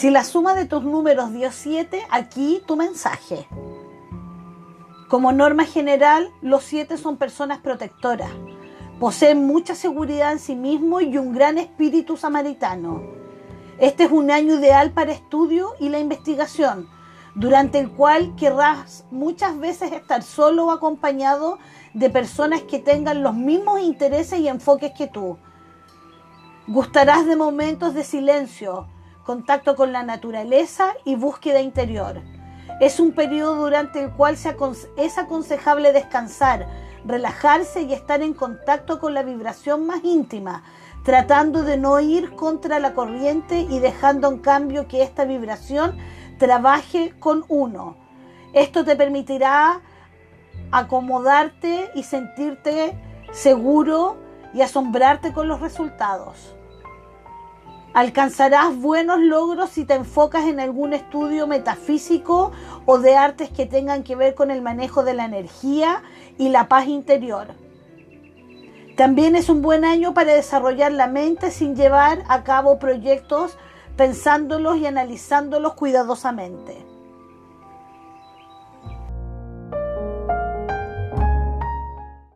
Si la suma de tus números dio 7, aquí tu mensaje. Como norma general, los 7 son personas protectoras. Poseen mucha seguridad en sí mismos y un gran espíritu samaritano. Este es un año ideal para estudio y la investigación, durante el cual querrás muchas veces estar solo o acompañado de personas que tengan los mismos intereses y enfoques que tú. Gustarás de momentos de silencio, contacto con la naturaleza y búsqueda interior. Es un periodo durante el cual es aconsejable descansar, relajarse y estar en contacto con la vibración más íntima, tratando de no ir contra la corriente y dejando en cambio que esta vibración trabaje con uno. Esto te permitirá acomodarte y sentirte seguro y asombrarte con los resultados. Alcanzarás buenos logros si te enfocas en algún estudio metafísico o de artes que tengan que ver con el manejo de la energía y la paz interior. También es un buen año para desarrollar la mente sin llevar a cabo proyectos pensándolos y analizándolos cuidadosamente.